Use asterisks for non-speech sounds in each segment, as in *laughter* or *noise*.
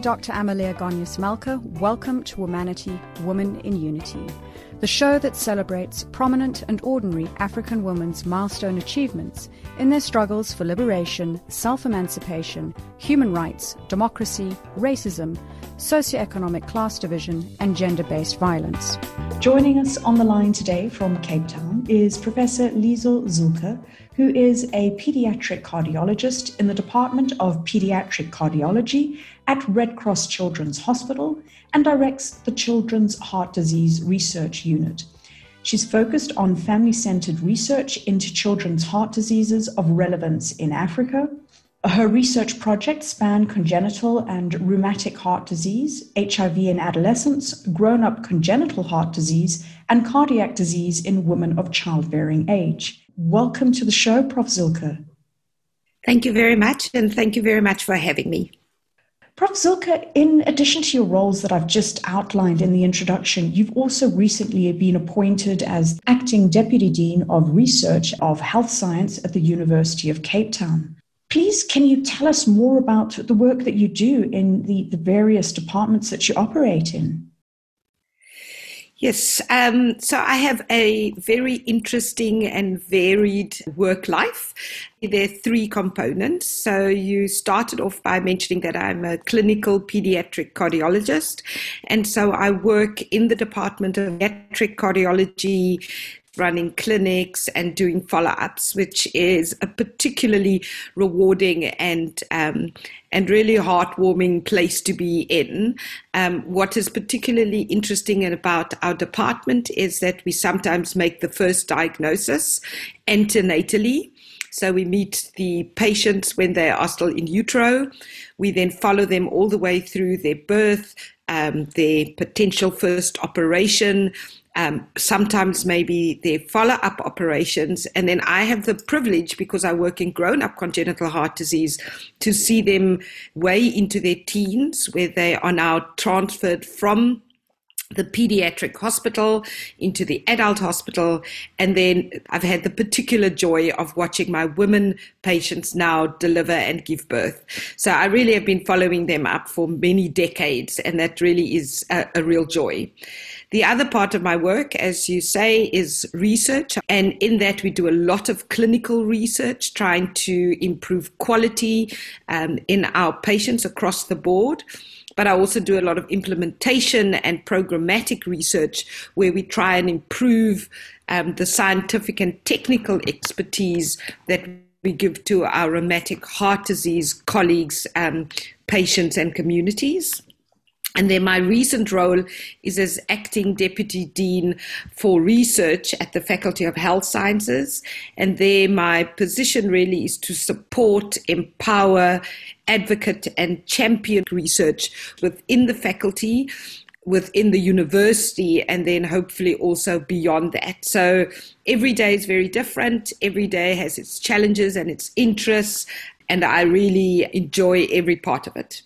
Dr. Amalia Gonyas Malka. Welcome to Womanity, Woman in Unity, the show that celebrates prominent and ordinary African women's milestone achievements in their struggles for liberation, self emancipation, human rights, democracy, racism, socioeconomic class division, and gender based violence. Joining us on the line today from Cape Town is Professor Liesl Zühlke, who is a pediatric cardiologist in the Department of Pediatric Cardiology at Red Cross Children's Hospital and directs the Children's Heart Disease Research Unit. She's focused on family centered research into children's heart diseases of relevance in Africa. Her research projects span congenital and rheumatic heart disease, HIV in adolescents, grown up congenital heart disease, and cardiac disease in women of childbearing age. Welcome to the show, Prof. Zühlke. Thank you very much, and thank you very much for having me. Prof. Zühlke, in addition to your roles that I've just outlined in the introduction, you've also recently been appointed as Acting Deputy Dean of Research of Health Science at the University of Cape Town. Please, can you tell us more about the work that you do in the, the various departments that you operate in? Yes, um, so I have a very interesting and varied work life. There are three components. So you started off by mentioning that I'm a clinical pediatric cardiologist. And so I work in the Department of Pediatric Cardiology, running clinics and doing follow ups, which is a particularly rewarding and um, and really heartwarming place to be in. Um, what is particularly interesting about our department is that we sometimes make the first diagnosis antenatally. So we meet the patients when they are still in utero. We then follow them all the way through their birth, um, their potential first operation, um, sometimes maybe their follow up operations. And then I have the privilege, because I work in grown up congenital heart disease, to see them way into their teens, where they are now transferred from the pediatric hospital into the adult hospital. And then I've had the particular joy of watching my women patients now deliver and give birth. So I really have been following them up for many decades, and that really is a, a real joy. The other part of my work, as you say, is research. And in that, we do a lot of clinical research, trying to improve quality um, in our patients across the board but I also do a lot of implementation and programmatic research where we try and improve um, the scientific and technical expertise that we give to our rheumatic heart disease colleagues, um, patients, and communities. And then my recent role is as acting deputy dean for research at the Faculty of Health Sciences. And there my position really is to support, empower, advocate, and champion research within the faculty within the university and then hopefully also beyond that. So every day is very different. Every day has its challenges and its interests, and I really enjoy every part of it.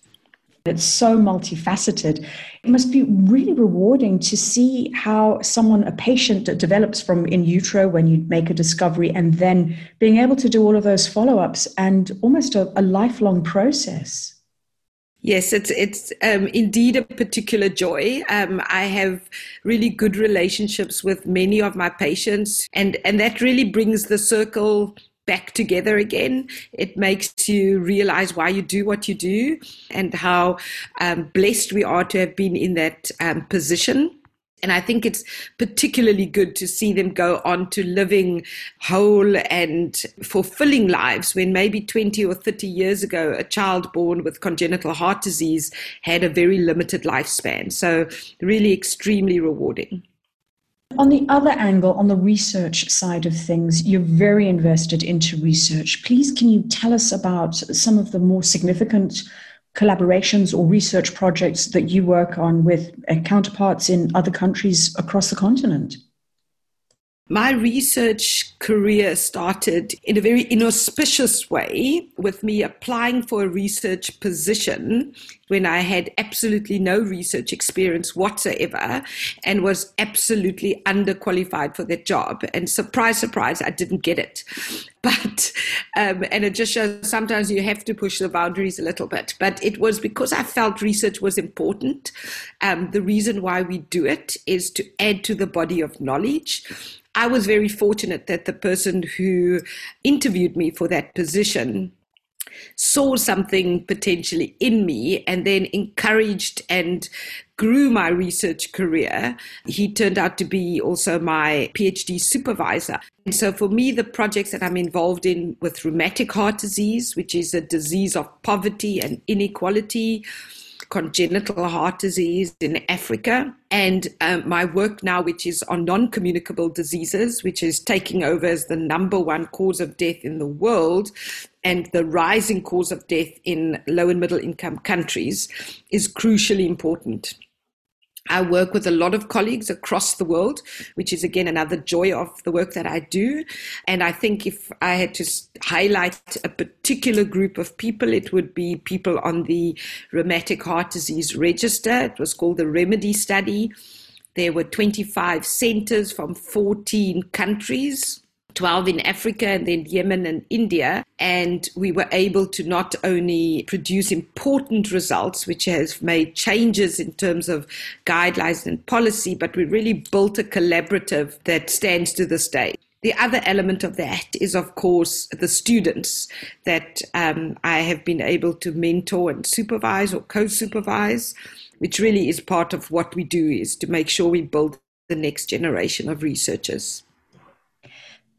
It's so multifaceted. It must be really rewarding to see how someone, a patient, develops from in utero when you make a discovery and then being able to do all of those follow ups and almost a, a lifelong process. Yes, it's it's um, indeed a particular joy. Um, I have really good relationships with many of my patients, and and that really brings the circle back together again. It makes you realize why you do what you do and how um, blessed we are to have been in that um, position. And I think it's particularly good to see them go on to living whole and fulfilling lives when maybe 20 or 30 years ago, a child born with congenital heart disease had a very limited lifespan. So, really extremely rewarding. On the other angle, on the research side of things, you're very invested into research. Please, can you tell us about some of the more significant collaborations or research projects that you work on with counterparts in other countries across the continent? My research career started in a very inauspicious way with me applying for a research position when I had absolutely no research experience whatsoever and was absolutely underqualified for that job. And surprise, surprise, I didn't get it. *laughs* but um, and it just shows sometimes you have to push the boundaries a little bit. But it was because I felt research was important. Um, the reason why we do it is to add to the body of knowledge. I was very fortunate that the person who interviewed me for that position saw something potentially in me and then encouraged and grew my research career. He turned out to be also my PhD supervisor. And so for me, the projects that I'm involved in with rheumatic heart disease, which is a disease of poverty and inequality, congenital heart disease in Africa, and um, my work now, which is on non communicable diseases, which is taking over as the number one cause of death in the world and the rising cause of death in low and middle income countries, is crucially important. I work with a lot of colleagues across the world, which is again another joy of the work that I do. And I think if I had to highlight a particular group of people, it would be people on the rheumatic heart disease register. It was called the Remedy Study. There were 25 centers from 14 countries 12 in Africa and then Yemen and India. And we were able to not only produce important results, which has made changes in terms of guidelines and policy, but we really built a collaborative that stands to this day. The other element of that is, of course, the students that um, I have been able to mentor and supervise or co supervise, which really is part of what we do, is to make sure we build the next generation of researchers.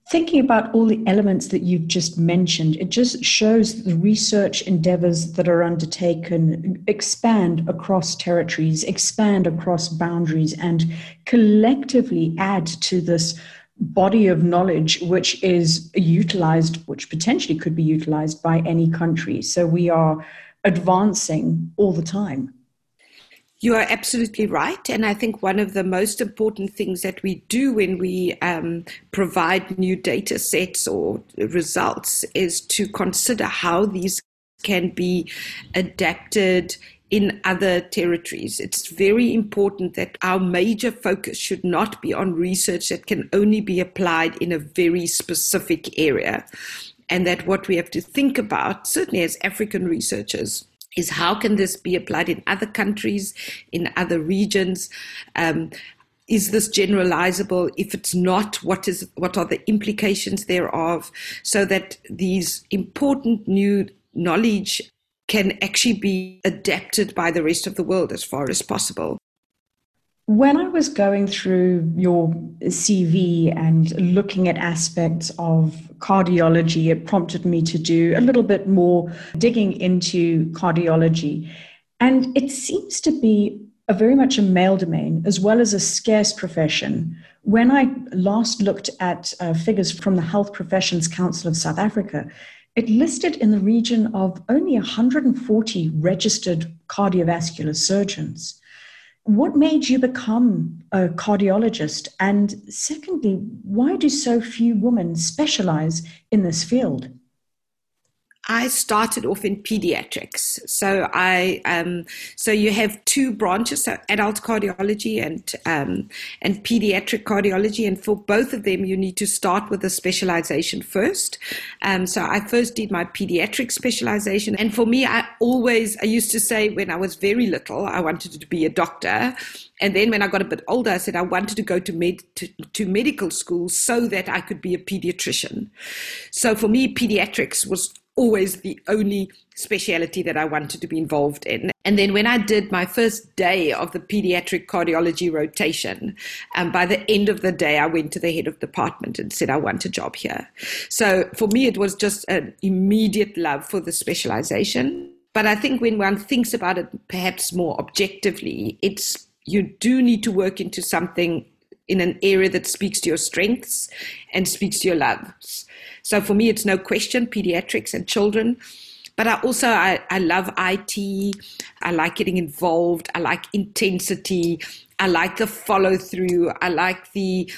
Thinking about all the elements that you've just mentioned, it just shows the research endeavors that are undertaken expand across territories, expand across boundaries, and collectively add to this body of knowledge which is utilized, which potentially could be utilized by any country. So we are advancing all the time. You are absolutely right. And I think one of the most important things that we do when we um, provide new data sets or results is to consider how these can be adapted in other territories. It's very important that our major focus should not be on research that can only be applied in a very specific area. And that what we have to think about, certainly as African researchers, is how can this be applied in other countries, in other regions? Um, is this generalizable? If it's not, what is what are the implications thereof? So that these important new knowledge can actually be adapted by the rest of the world as far as possible. When I was going through your CV and looking at aspects of cardiology, it prompted me to do a little bit more digging into cardiology. And it seems to be a very much a male domain as well as a scarce profession. When I last looked at uh, figures from the Health Professions Council of South Africa, it listed in the region of only 140 registered cardiovascular surgeons. What made you become a cardiologist? And secondly, why do so few women specialize in this field? I started off in pediatrics. So I um, so you have two branches, so adult cardiology and um, and pediatric cardiology, and for both of them you need to start with a specialization first. Um, so I first did my pediatric specialization, and for me, I always I used to say when I was very little I wanted to be a doctor, and then when I got a bit older, I said I wanted to go to med to, to medical school so that I could be a pediatrician. So for me, pediatrics was always the only speciality that I wanted to be involved in. And then when I did my first day of the pediatric cardiology rotation, um, by the end of the day, I went to the head of department and said, I want a job here. So for me, it was just an immediate love for the specialization. But I think when one thinks about it perhaps more objectively, it's you do need to work into something in an area that speaks to your strengths and speaks to your loves. So for me, it's no question pediatrics and children. But I also I, I love IT. I like getting involved. I like intensity. I like the follow through. I like the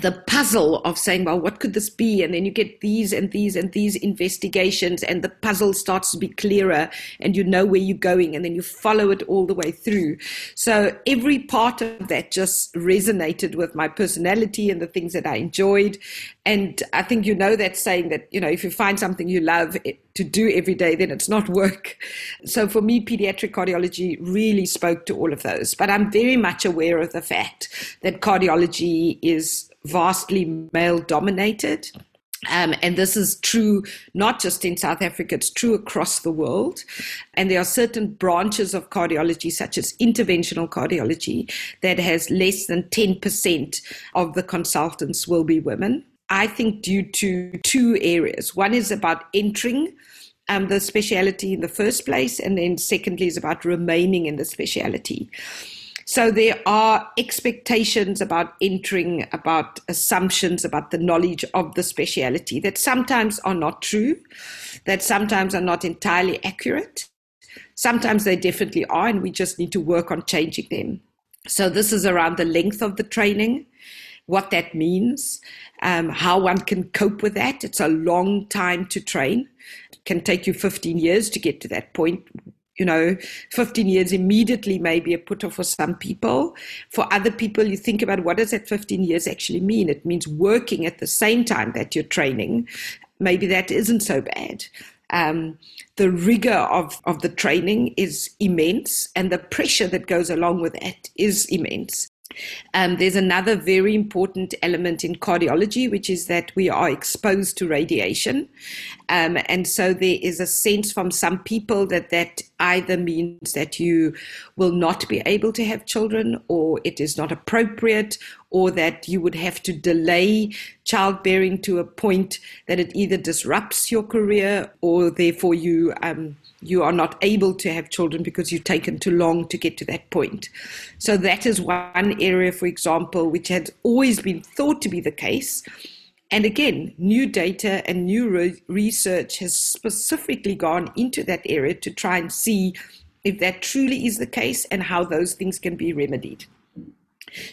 the puzzle of saying, well, what could this be? And then you get these and these and these investigations, and the puzzle starts to be clearer, and you know where you're going, and then you follow it all the way through. So every part of that just resonated with my personality and the things that I enjoyed. And I think you know that saying that, you know, if you find something you love to do every day, then it's not work. So for me, pediatric cardiology really spoke to all of those. But I'm very much aware of the fact that cardiology is vastly male dominated. Um, and this is true not just in South Africa, it's true across the world. And there are certain branches of cardiology, such as interventional cardiology, that has less than 10% of the consultants will be women. I think due to two areas. One is about entering um, the speciality in the first place, and then secondly is about remaining in the speciality. So there are expectations about entering, about assumptions about the knowledge of the speciality that sometimes are not true, that sometimes are not entirely accurate. Sometimes they definitely are, and we just need to work on changing them. So this is around the length of the training, what that means, um, how one can cope with that. It's a long time to train. It can take you 15 years to get to that point you know, 15 years immediately may be a put off for some people. For other people, you think about what does that 15 years actually mean? It means working at the same time that you're training. Maybe that isn't so bad. Um, the rigor of, of the training is immense, and the pressure that goes along with that is immense. Um, there's another very important element in cardiology, which is that we are exposed to radiation. Um, and so there is a sense from some people that that either means that you will not be able to have children, or it is not appropriate, or that you would have to delay childbearing to a point that it either disrupts your career or therefore you. Um, you are not able to have children because you've taken too long to get to that point. So, that is one area, for example, which had always been thought to be the case. And again, new data and new re- research has specifically gone into that area to try and see if that truly is the case and how those things can be remedied.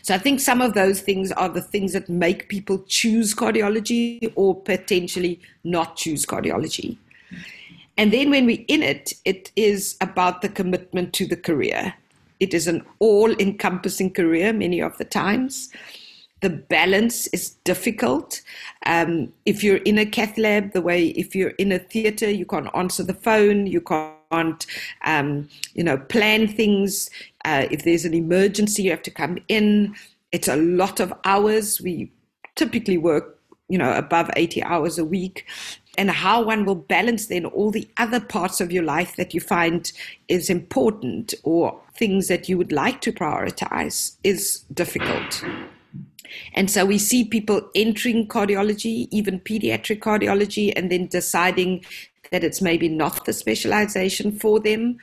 So I think some of those things are the things that make people choose cardiology or potentially not choose cardiology. And then when we're in it, it is about the commitment to the career. It is an all encompassing career many of the times. The balance is difficult. Um, if you're in a cath lab, the way if you're in a theater, you can't answer the phone, you can't, um, you know, plan things. Uh, if there's an emergency, you have to come in. It's a lot of hours. We typically work you know above 80 hours a week and how one will balance then all the other parts of your life that you find is important or things that you would like to prioritize is difficult. And so we see people entering cardiology, even pediatric cardiology, and then deciding that it's maybe not the specialization for them,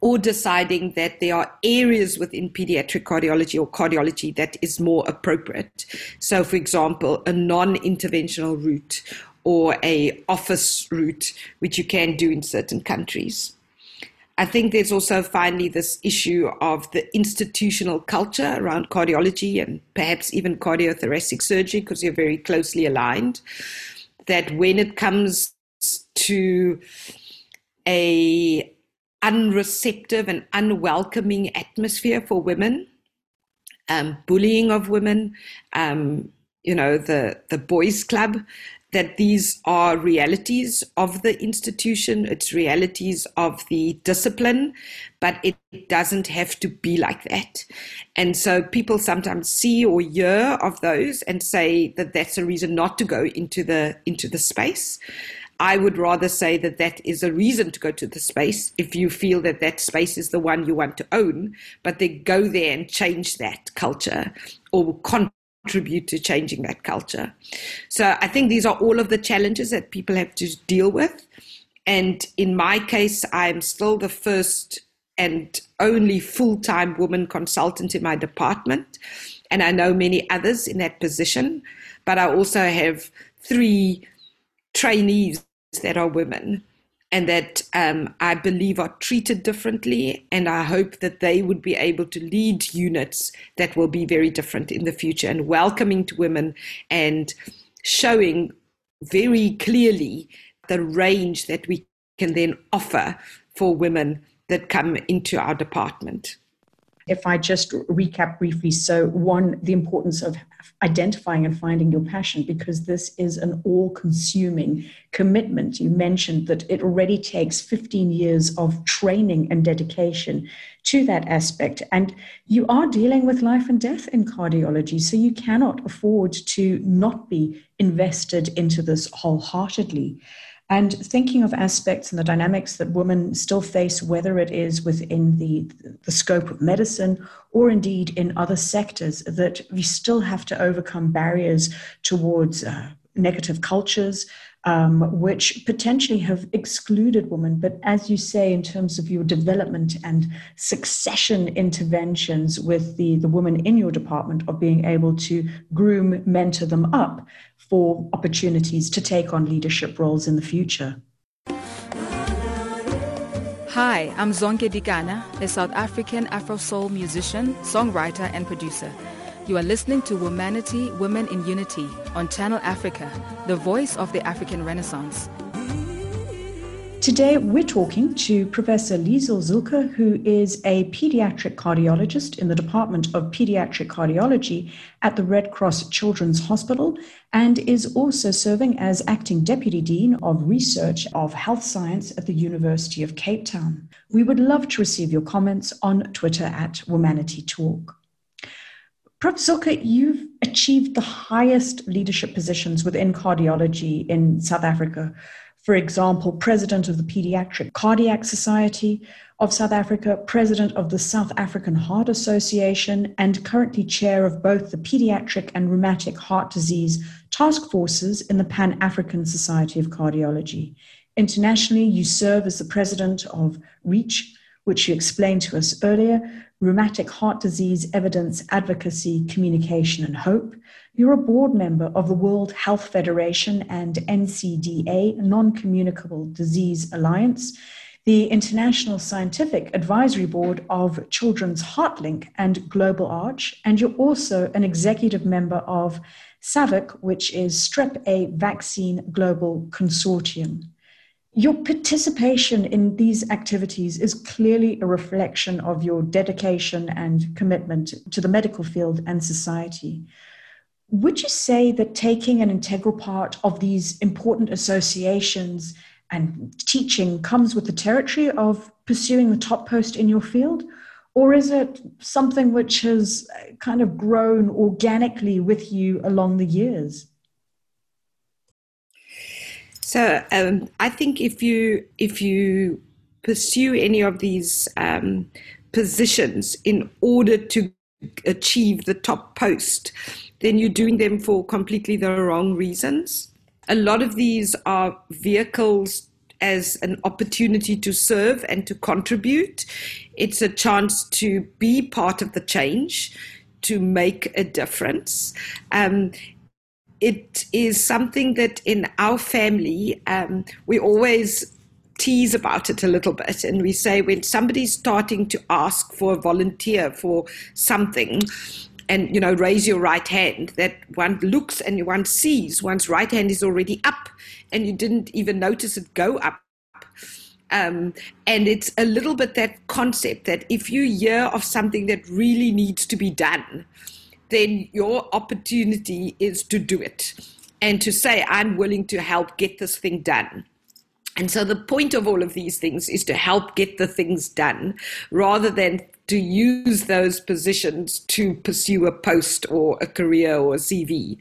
or deciding that there are areas within pediatric cardiology or cardiology that is more appropriate. So, for example, a non interventional route or a office route, which you can do in certain countries. I think there's also finally this issue of the institutional culture around cardiology and perhaps even cardiothoracic surgery, because you're very closely aligned. That when it comes to a unreceptive and unwelcoming atmosphere for women, um, bullying of women, um, you know, the the boys' club, that these are realities of the institution, it's realities of the discipline, but it doesn't have to be like that. And so people sometimes see or hear of those and say that that's a reason not to go into the into the space. I would rather say that that is a reason to go to the space if you feel that that space is the one you want to own, but then go there and change that culture or contribute to changing that culture. So I think these are all of the challenges that people have to deal with. And in my case, I'm still the first and only full time woman consultant in my department. And I know many others in that position, but I also have three trainees that are women. And that um, I believe are treated differently. And I hope that they would be able to lead units that will be very different in the future and welcoming to women and showing very clearly the range that we can then offer for women that come into our department if I just recap briefly, so one, the importance of identifying and finding your passion, because this is an all consuming commitment. You mentioned that it already takes 15 years of training and dedication to that aspect. And you are dealing with life and death in cardiology, so you cannot afford to not be invested into this wholeheartedly and thinking of aspects and the dynamics that women still face, whether it is within the, the scope of medicine or indeed in other sectors, that we still have to overcome barriers towards uh, negative cultures, um, which potentially have excluded women. But as you say, in terms of your development and succession interventions with the, the women in your department of being able to groom, mentor them up, for opportunities to take on leadership roles in the future. Hi, I'm Zonke Dikana, a South African Afro soul musician, songwriter, and producer. You are listening to Womanity Women in Unity on Channel Africa, the voice of the African Renaissance. Today, we're talking to Professor Liesl Zühlke, who is a pediatric cardiologist in the Department of Pediatric Cardiology at the Red Cross Children's Hospital and is also serving as acting deputy dean of research of health science at the University of Cape Town. We would love to receive your comments on Twitter at Womanity Talk. Prof. Zühlke, you've achieved the highest leadership positions within cardiology in South Africa for example, president of the Pediatric Cardiac Society of South Africa, president of the South African Heart Association, and currently chair of both the Pediatric and Rheumatic Heart Disease task forces in the Pan African Society of Cardiology. Internationally, you serve as the president of REACH, which you explained to us earlier, Rheumatic Heart Disease Evidence Advocacy, Communication and Hope. You're a board member of the World Heart Federation and NCDA, Non Communicable Disease Alliance, the International Scientific Advisory Board of Children's HeartLink and Global Arch, and you're also an executive member of SAVAC, which is Strep A Vaccine Global Consortium. Your participation in these activities is clearly a reflection of your dedication and commitment to the medical field and society. Would you say that taking an integral part of these important associations and teaching comes with the territory of pursuing the top post in your field? Or is it something which has kind of grown organically with you along the years? So um, I think if you if you pursue any of these um, positions in order to achieve the top post, then you're doing them for completely the wrong reasons. A lot of these are vehicles as an opportunity to serve and to contribute. It's a chance to be part of the change, to make a difference. Um, it is something that in our family um, we always tease about it a little bit and we say when somebody's starting to ask for a volunteer for something and you know raise your right hand that one looks and one sees one's right hand is already up and you didn't even notice it go up. Um, and it's a little bit that concept that if you hear of something that really needs to be done then your opportunity is to do it and to say, I'm willing to help get this thing done. And so the point of all of these things is to help get the things done rather than to use those positions to pursue a post or a career or a CV.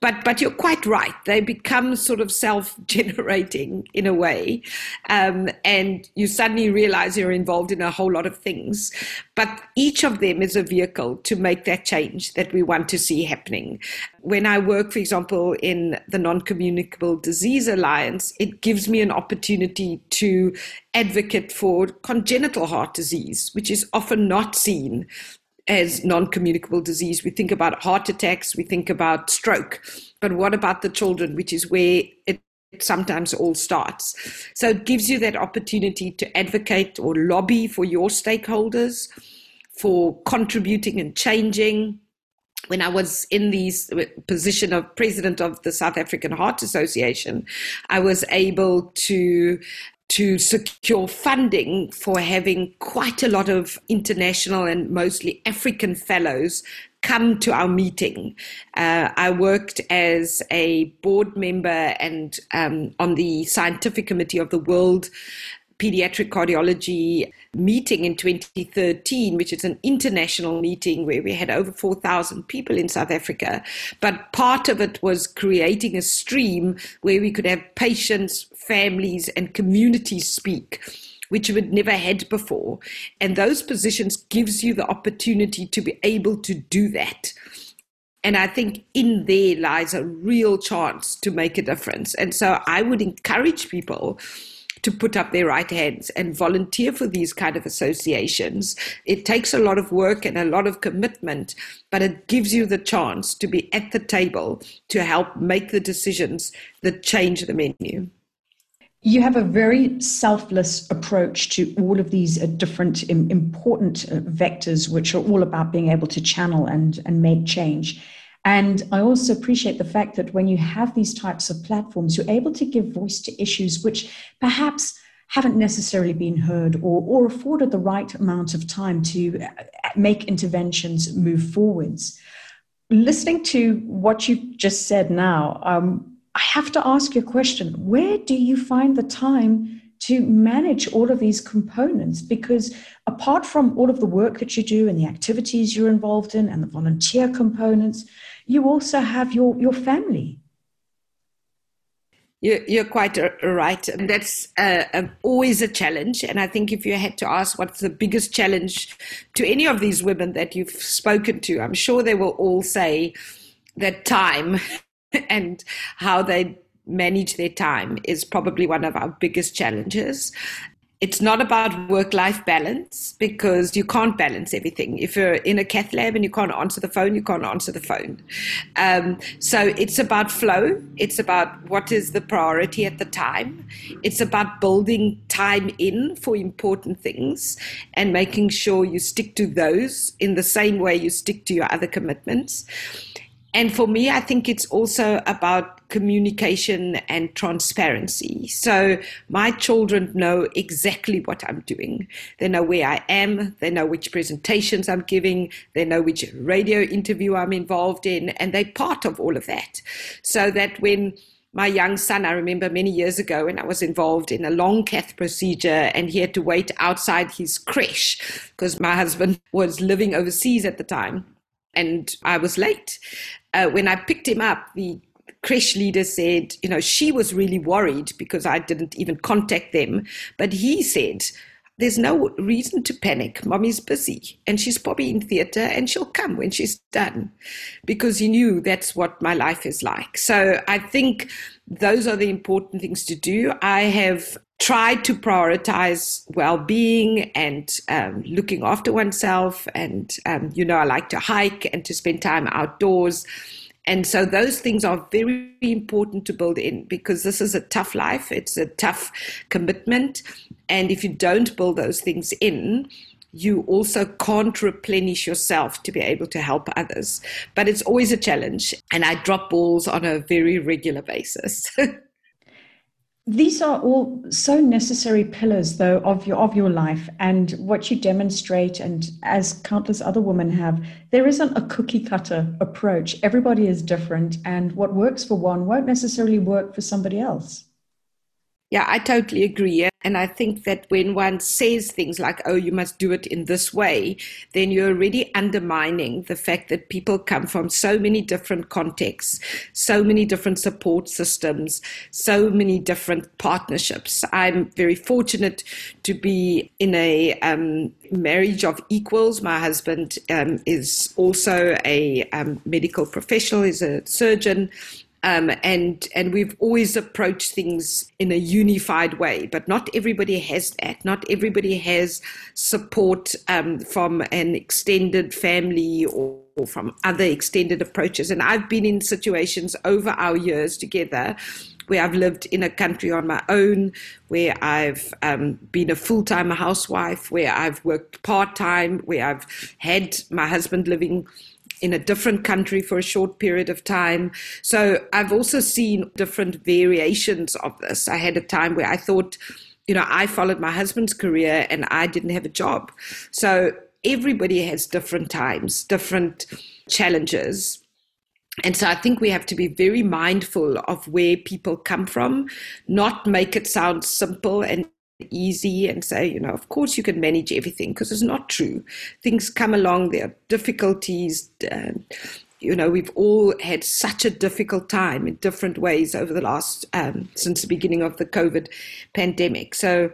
But but you're quite right. They become sort of self-generating *laughs* in a way, um, and you suddenly realize you're involved in a whole lot of things. But each of them is a vehicle to make that change that we want to see happening. When I work, for example, in the Non-Communicable Disease Alliance, it gives me an opportunity to advocate for congenital heart disease, which is often not seen as non communicable disease. We think about heart attacks, we think about stroke. But what about the children, which is where it sometimes all starts. So it gives you that opportunity to advocate or lobby for your stakeholders, for contributing and changing. When I was in the position of president of the South African Heart Association, I was able to to secure funding for having quite a lot of international and mostly African fellows come to our meeting. Uh, I worked as a board member and um, on the scientific committee of the World Pediatric Cardiology meeting in 2013, which is an international meeting where we had over 4,000 people in South Africa. But part of it was creating a stream where we could have patients, families, and communities speak which had never had before. And those positions gives you the opportunity to be able to do that. And I think in there lies a real chance to make a difference. And so I would encourage people to put up their right hands and volunteer for these kind of associations. It takes a lot of work and a lot of commitment, but it gives you the chance to be at the table to help make the decisions that change the menu you have a very selfless approach to all of these uh, different important uh, vectors, which are all about being able to channel and, and make change. And I also appreciate the fact that when you have these types of platforms, you're able to give voice to issues which perhaps haven't necessarily been heard or, or afforded the right amount of time to uh, make interventions move forwards. Listening to what you've just said now, um, I have to ask you a question. Where do you find the time to manage all of these components? Because apart from all of the work that you do and the activities you're involved in and the volunteer components, you also have your, your family. You're, quite right. And that's uh, always a challenge. And I think if you had to ask what's the biggest challenge to any of these women that you've spoken to, I'm sure they will all say that time *laughs* and how they manage their time is probably one of our biggest challenges. It's not about work life balance because you can't balance everything. If you're in a cath lab and you can't answer the phone, you can't answer the phone. Um, so it's about flow. It's about what is the priority at the time. It's about building time in for important things and making sure you stick to those in the same way you stick to your other commitments. And for me, I think it's also about communication and transparency. So my children know exactly what I'm doing. They know where I am. They know which presentations I'm giving. They know which radio interview I'm involved in. And they're part of all of that. So that when my young son, I remember many years ago when I was involved in a long cath procedure and he had to wait outside his creche because my husband *laughs* was living overseas at the time and I was late uh, when I picked him up, the creche leader said, you know, she was really worried because I didn't even contact them. But he said, there's no reason to panic. Mommy's busy and she's probably in theater and she'll come when she's done because he knew that's what my life is like. So I think those are the important things to do. I have tried to prioritize well-being and um, looking after oneself and um, you know i like to hike and to spend time outdoors. And so those things are very important to build in because this is a tough life. It's a tough commitment. And if you don't build those things in you also can't replenish yourself to be able to help others. But it's always a challenge. And i drop balls on a very regular basis *laughs* These are all so necessary pillars, though, of your of your life and what you demonstrate. And as countless other women have, there isn't a cookie cutter approach. Everybody is different, and what works for one won't necessarily work for somebody else. Yeah, I totally agree. And I think that when one says things like, oh, you must do it in this way, then you're already undermining the fact that people come from so many different contexts, so many different support systems, so many different partnerships. I'm very fortunate to be in a um, marriage of equals. My husband um, is also a um, medical professional, he's a surgeon. Um, and and we've always approached things in a unified way, but not everybody has that. Not everybody has support um, from an extended family or, or from other extended approaches. And I've been in situations over our years together where I've lived in a country on my own, where I've um, been a full time housewife, where I've worked part time, where I've had my husband living in a different country for a short period of time. So I've also seen different variations of this. I had a time where I thought, you know, I followed my husband's career and I didn't have a job. So everybody has different times, different challenges. And so I think we have to be very mindful of where people come from, not make it sound simple and easy and say, you know, of course you can manage everything because it's not true. Things come along, there are difficulties. Uh, you know, we've all had such a difficult time in different ways over the last, um, since the beginning of the COVID pandemic. So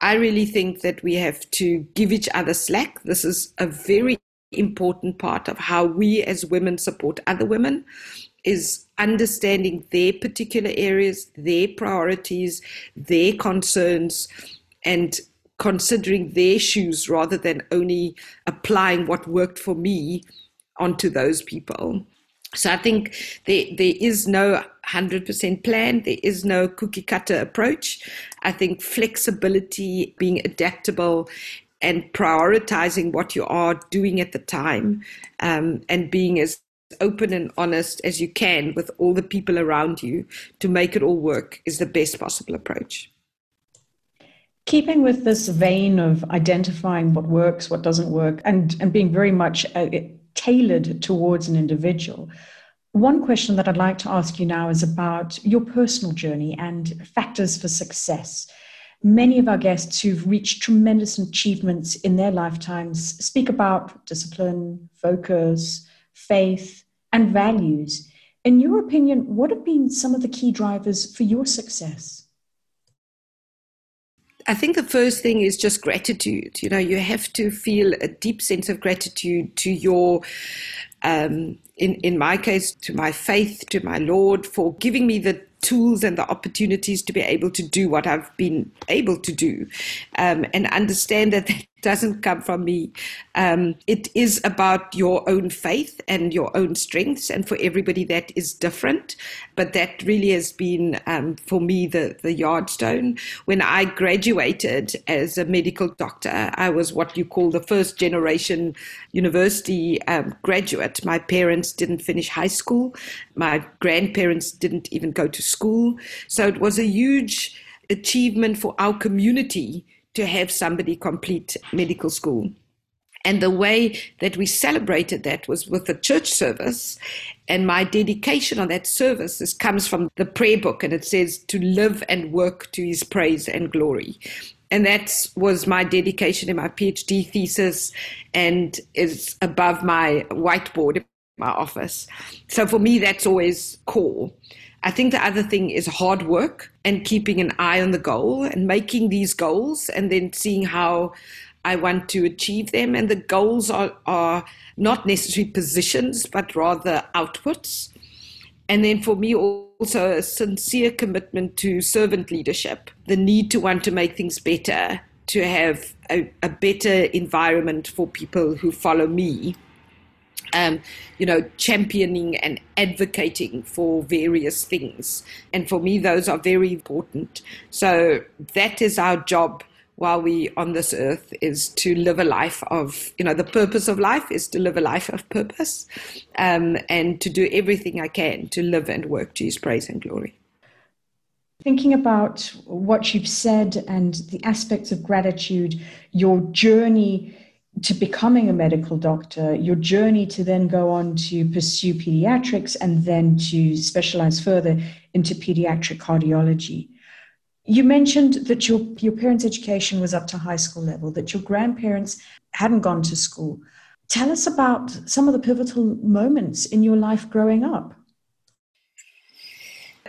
I really think that we have to give each other slack. This is a very important part of how we as women support other women is understanding their particular areas, their priorities, their concerns, and considering their shoes rather than only applying what worked for me onto those people. So I think there, there is no 100% plan. There is no cookie cutter approach. I think flexibility, being adaptable, and prioritizing what you are doing at the time um, and being as open and honest as you can with all the people around you to make it all work is the best possible approach. Keeping with this vein of identifying what works, what doesn't work, and, and being very much uh, tailored towards an individual, one question that I'd like to ask you now is about your personal journey and factors for success. Many of our guests who've reached tremendous achievements in their lifetimes speak about discipline, focus, faith, and values. In your opinion, what have been some of the key drivers for your success? I think the first thing is just gratitude. You know, you have to feel a deep sense of gratitude to your, um, in in my case, to my faith, to my Lord, for giving me the tools and the opportunities to be able to do what I've been able to do, um, and understand that that doesn't come from me. Um, it is about your own faith and your own strengths, and for everybody that is different. But that really has been um, for me the the yardstone. When I graduated as a medical doctor, I was what you call the first generation university um, graduate. My parents didn't finish high school. My grandparents didn't even go to school. So it was a huge achievement for our community to have somebody complete medical school. And the way that we celebrated that was with a church service. And my dedication on that service is, comes from the prayer book, and it says, To live and work to his praise and glory. And that was my dedication in my PhD thesis, and is above my whiteboard in my office. So for me, that's always core. I think the other thing is hard work and keeping an eye on the goal and making these goals and then seeing how I want to achieve them. And the goals are, are not necessarily positions, but rather outputs. And then for me, also a sincere commitment to servant leadership, the need to want to make things better, to have a, a better environment for people who follow me um, you know, championing and advocating for various things. And for me, those are very important. So that is our job while we on this earth is to live a life of you know the purpose of life is to live a life of purpose um, and to do everything i can to live and work to his praise and glory thinking about what you've said and the aspects of gratitude your journey to becoming a medical doctor, your journey to then go on to pursue pediatrics and then to specialize further into pediatric cardiology. You mentioned that your, your parents' education was up to high school level, that your grandparents hadn't gone to school. Tell us about some of the pivotal moments in your life growing up.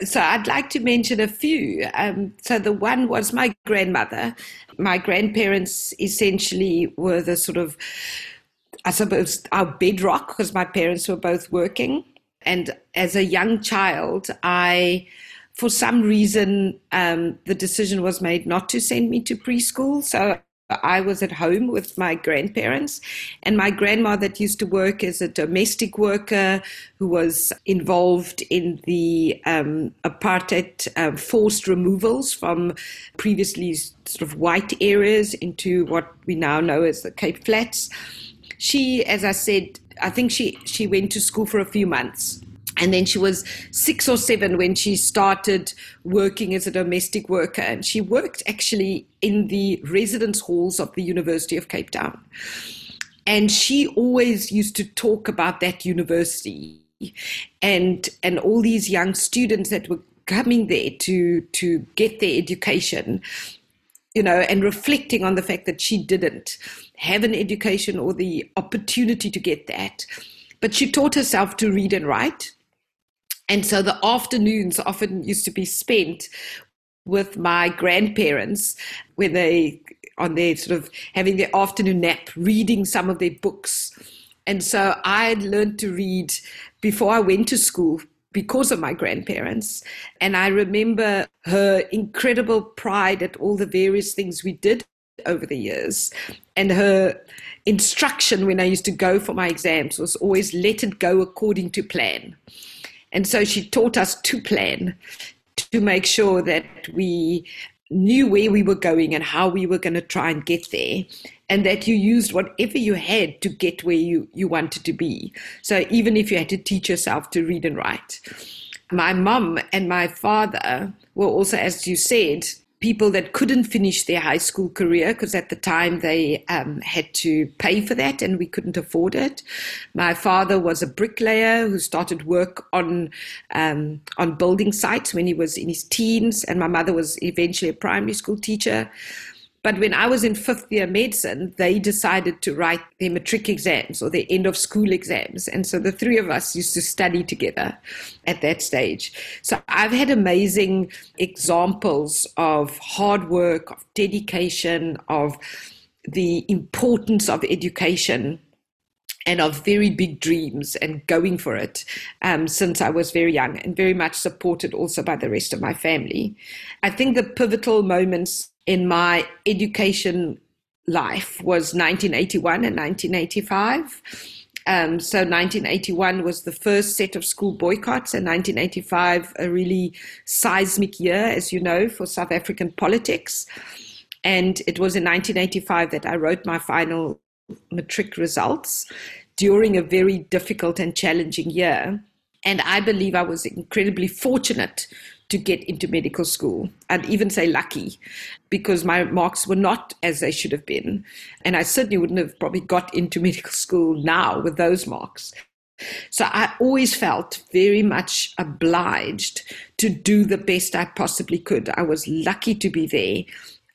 So I'd like to mention a few. Um, so the one was my grandmother. My grandparents essentially were the sort of, I suppose, our bedrock because my parents were both working. And as a young child, I, for some reason, um, the decision was made not to send me to preschool. So I was at home with my grandparents, and my grandma that used to work as a domestic worker who was involved in the um, apartheid uh, forced removals from previously sort of white areas into what we now know as the Cape Flats. She, as I said, I think she, she went to school for a few months and then she was six or seven when she started working as a domestic worker. And she worked actually in the residence halls of the University of Cape Town. And she always used to talk about that university and and all these young students that were coming there to to get their education you know and reflecting on the fact that she didn't have an education or the opportunity to get that but she taught herself to read and write and so the afternoons often used to be spent with my grandparents when they on their sort of having their afternoon nap reading some of their books. And so i had learned to read before i went to school because of my grandparents. And i remember her incredible pride at all the various things we did over the years. And her instruction when i used to go for my exams was always let it go according to plan and so she taught us to plan to make sure that we knew where we were going and how we were going to try and get there and that you used whatever you had to get where you, you wanted to be. So even if you had to teach yourself to read and write. My mum and my father were also, as you said, people that couldn't finish their high school career because at the time they um, had to pay for that and we couldn't afford it. My father was a bricklayer who started work on um, on building sites when he was in his teens, and my mother was eventually a primary school teacher. But when I was in fifth year medicine, they decided to write their matric exams or their end of school exams. And so the three of us used to study together at that stage. So I've had amazing examples of hard work, of dedication, of the importance of education and of very big dreams and going for it um, since I was very young and very much supported also by the rest of my family. I think the pivotal moments in my education life was 1981 and 1985. Um, so 1981 was the first set of school boycotts, and 1985 a really seismic year, as you know, for South African politics. And it was in 1985 that I wrote my final matric results during a very difficult and challenging year. And I believe I was incredibly fortunate to get into medical school. I'd even say lucky because my marks were not as they should have been. And I certainly wouldn't have probably got into *laughs* medical school now with those marks. So I always felt very much obliged to do the best I possibly could. I was lucky to be there.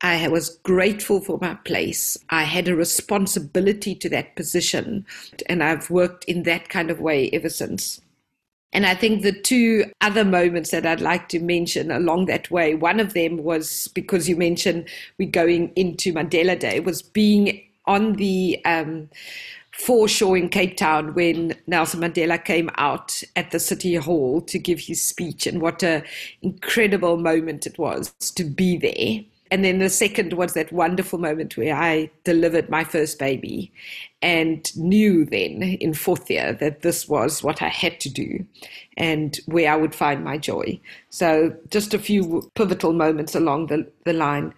I was grateful for my place. I had a responsibility to that position, and I've worked in that kind of way ever since. And I think the two other moments that I'd like to mention along that way, one of them was because you mentioned we're going into Mandela Day, was being on the um, foreshore in Cape Town when Nelson Mandela came out at the City Hall to give his speech, and what an incredible moment it was to be there and then the second was that wonderful moment where I delivered my first baby and knew then in fourth year that this was what I had to do and where I would find my joy. So just a few pivotal moments along the, the line.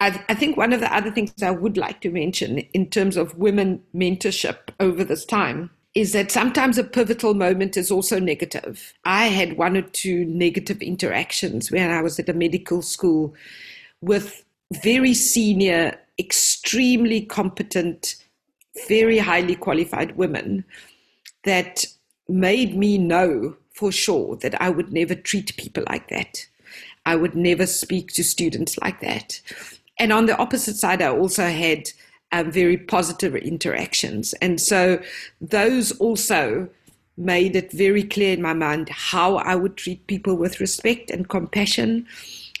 I, I think one of the other things I would like to mention in terms of women mentorship over this time is that sometimes a pivotal moment is also negative. I had one or two negative interactions when I was at a medical school with very senior, extremely competent, very highly qualified women that made me know for sure that I would never treat people like that. I would never speak to students like that. And on the opposite side, I also had um, very positive interactions. And so those also made it very clear in my mind how I would treat people with respect and compassion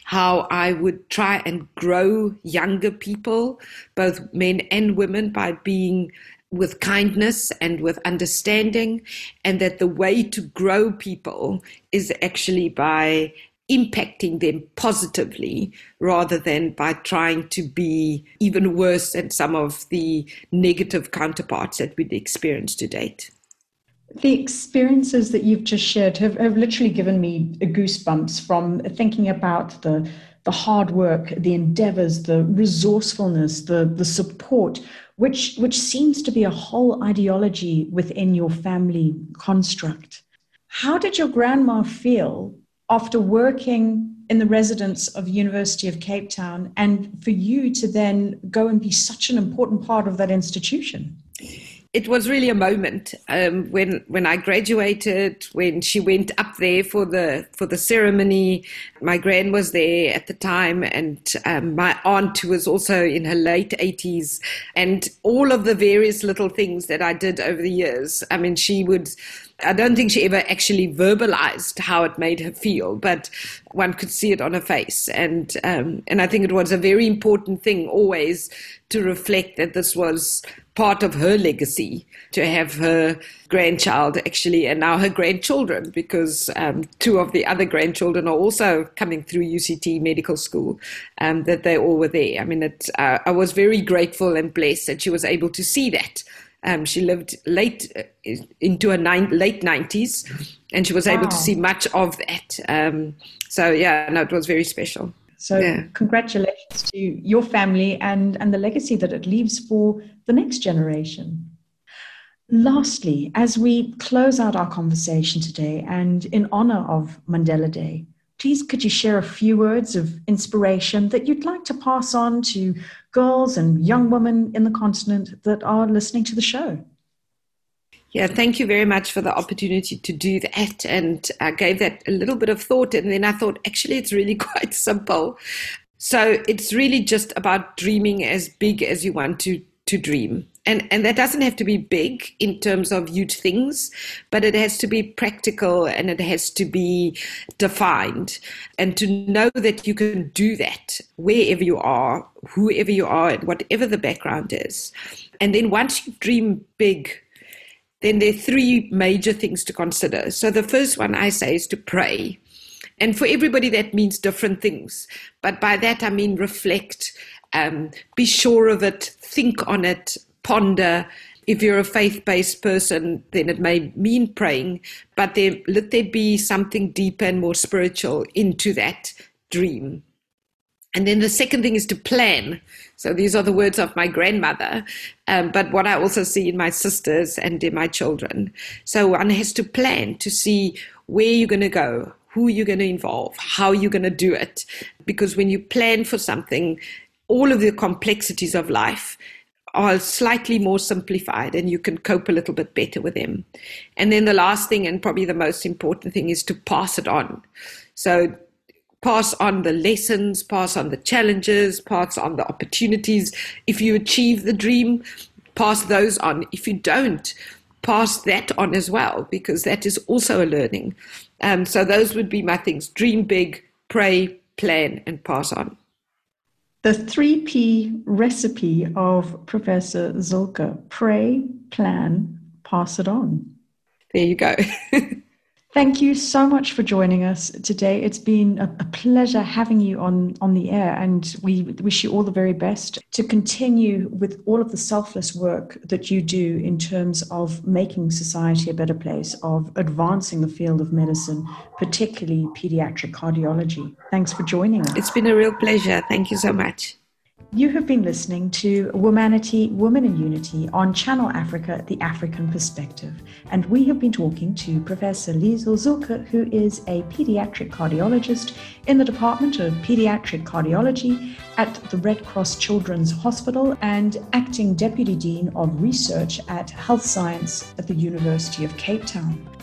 how I would try and grow younger people, both men and women, by being with kindness and with understanding, and that the way to grow people is actually by impacting them positively rather than by trying to be even worse than some of the negative counterparts that we'd experienced to date. The experiences that you've just shared have, have literally given me goosebumps from thinking about the the hard work, the endeavors, the resourcefulness, the, the support, which, which seems to be a whole ideology within your family construct. How did your grandma feel after working in the residence of University of Cape Town and for you to then go and be such an important part of that institution? It was really a moment um, when when I graduated. When she went up there for the for the ceremony, my grand was there at the time, and um, my aunt who was also in her late eighties, and all of the various little things that I did over the years. I mean, she would. I don't think she ever actually verbalized how it made her feel, but one could see it on her face, and um, and I think it was a very important thing always to reflect that this was part of her legacy to have her grandchild actually and now her grandchildren because um, two of the other grandchildren are also coming through UCT medical school um, that they all were there. I mean, it, uh, I was very grateful and blessed that she was able to see that. Um, she lived late uh, into her nine, late 90s and she was wow. able to see much of that. Um, so, yeah, no, it was very special. So yeah. congratulations to your family and, and the legacy that it leaves for the next generation. Lastly, as we close out our conversation today and in honor of Mandela Day, please could you share a few words of inspiration that you'd like to pass on to girls and young women in the continent that are listening to the show? Yeah, thank you very much for the opportunity to do that. And I gave that a little bit of thought. And then I thought, actually, it's really *laughs* quite simple. So it's really just about dreaming as big as you want to, to dream. And, and that doesn't have to be big in terms of huge things, but it has to be practical and it has to be defined. And to know that you can do that wherever you are, whoever you are, and whatever the background is. And then once you dream big, then there are three major things to consider. So the first one I say is to pray. And for everybody, that means different things. But by that, I mean reflect, um, be sure of it, think on it, ponder. If you're a faith based person, then it may mean praying, but there, let there be something deeper and more spiritual into that dream. And then the second thing is to plan. So these are the words of my grandmother, um, but what I also see in my sisters and in my children. So one has to plan to see where you're going to go, who you're going to involve, how you're going to do it. Because when you plan for something, all of the complexities of life are slightly more simplified and you can cope a little bit better with them. And then the last thing, and probably the most important thing, is to pass it on. So pass on the lessons, pass on the challenges, pass on the opportunities. If you achieve the dream, pass those on. If you don't, pass that on as well, because that is also a learning. Um, so those would be my things dream big, pray, plan, and pass on. The 3P recipe of Professor Zühlke pray, plan, pass it on. There you go. *laughs* Thank you so much for joining us today. It's been a, pleasure having you on, on the air, and we wish you all the very best to continue with all of the selfless work that you do in terms of making society a better place, of advancing the field of medicine, particularly pediatric cardiology. Thanks for joining us. It's been a real pleasure. Thank you so much. You have been listening to Womanity, Women in Unity on Channel Africa, The African Perspective. And we have been talking to Professor Liesl Zühlke, who is a pediatric cardiologist in the Department of Pediatric Cardiology at the Red Cross Children's Hospital and acting Deputy Dean of Research at Health Science at the University of Cape Town.